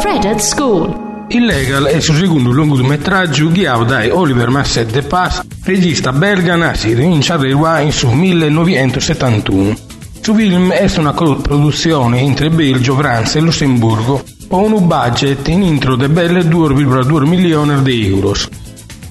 Fred at School. Illegal è il suo secondo lungometraggio guiato da Oliver Masset de Paz, regista belga nato in Charleroi su 1971. Il film è una coproduzione tra Belgio, Francia e Lussemburgo con un budget in intro di belle 2,2 milioni di euro.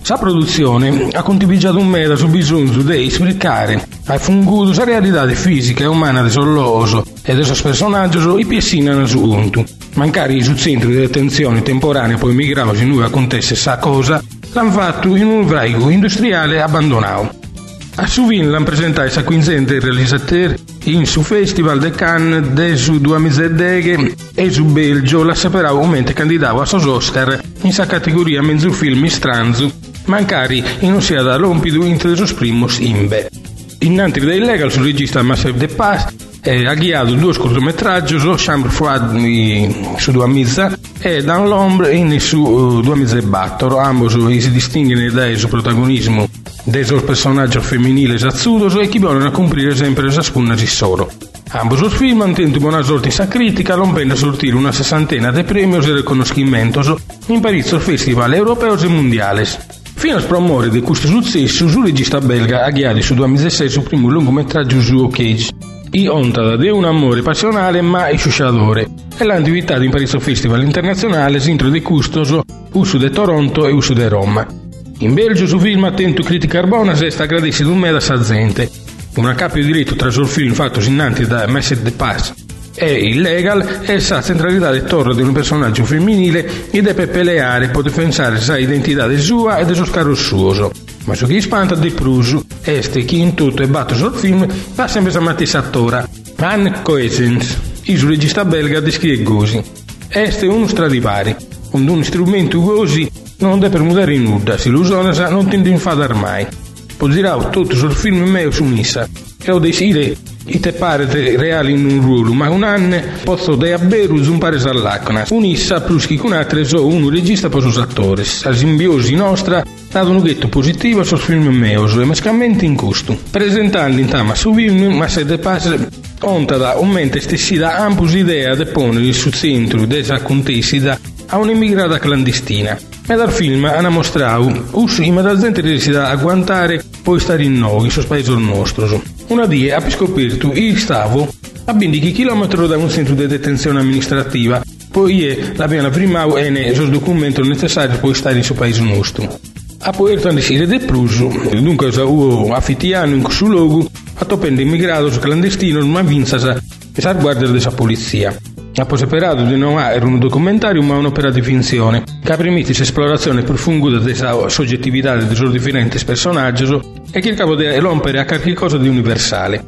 La produzione ha contribuito mera sul bisogno di spiegare ai funguto la realtà fisica e umana del solloso e dei suoi personaggi i piessina su punto. Mancare sul centro di detenzione temporanea poi migrati in nuova contessa sa cosa l'hanno fatto in un vraico industriale abbandonato. A Suvin l'hanno presentato a quinzente realizzatori in su Festival de Cannes de su 2010 e su Belgio la saperà un candidato a sos Oscar in sa categoria mezzo film stranzo mancari in un sia da lompido entre os primos imbe. Innanzi dei legal sul regista Marcel De Paz eh, ha guiato due cortometraggi su Chambre Froide su due mizza e Dan l'ombre in su uh, due mizze battoro ambos si distinguono dal suo protagonismo dei suoi personaggi femminili esazzudos e chi vogliono comprire sempre ciascuna di solo. Ambos os film han tento buona sorte in sa critica, rompendo a sortire una sessantina de premios e riconoscimentos in parizzo festival europeos e mondiales. Fino a promuovere di questo successo, il regista belga ha guiato su 2016 il suo primo lungometraggio su Cage, i onta di un amore passionale ma esciusciatore, e l'attività di Paris Festival internazionale dentro di Custoso, uso di Toronto e uso di Roma. In Belgio su film attento critica arbona se sta gradisce un meda sazzente, una capio diritto tra il film fatto innanzi da Messet de Paz è illegal e sa centralità del torno di un personaggio femminile e deve peleare per difendere la identità di sua e del suo caro suo. Ma ciò che spanta di Prusu este che in tutto e batto sul film fa sempre la stessa attora, Anne Coesens, il regista belga descrive così. Este è uno Stradivari, con un strumento così non deve mudare in nuda, se lo usa non tende in fadar mai. Può girare tutto sul film mio su Missa, e ho deciso i te pare reali in un ruolo, ma un anno posso de abberu zumpare sall'acna. Unissa plus che un altro so un regista per os attori. La simbiosi nostra dato un ghetto positivo sul film meus e mescamente in custo. Presentando in tama su film, ma se de passe onta da un mente stessida ampus idea de ponere sul centro desa contesida a un'immigrata clandestina. E dal film hanno mostrato us in da gente riesce a guantare poi stare in noi, sul paese nostro. Una die ha scoperto il stavo a 20 km da un centro di detenzione amministrativa, poi l'abbiamo prima e ne sul documento necessario per stare in suo paese nostro. A poi il decidere del pruso, dunque ho affittiano in questo luogo, a topendo immigrato clandestino, ma vinsa sa guardia della polizia. Ha poi separato di non era un documentario ma un'opera di finzione, che ha permesso l'esplorazione profonda della soggettività dei suoi differenti personaggi e che il capo dell'opera a qualcosa di universale.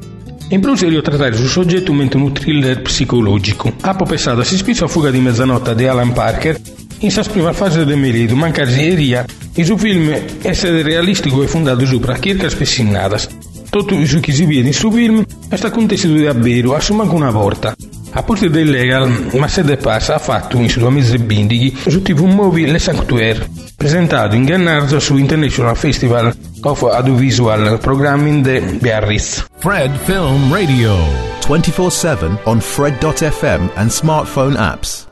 In più si trattare sul soggetto mentre un thriller psicologico. Ha pensato si spiso a fuga di mezzanotte di Alan Parker in sa prima fase del merito, mancare iria, il suo film essere realistico e fondato su circa spessinadas. Tutto ciò che si vede in suo film è stato contestato di abbero, assuma anche una volta. A posto del legal, ma se de passa ha fatto in sua mese bindighi su TV Movie Le Sanctuaire, presentato in Gannarzo su International Festival of Audiovisual Programming de Biarritz. Fred Film Radio 24/7 on fred.fm and smartphone apps.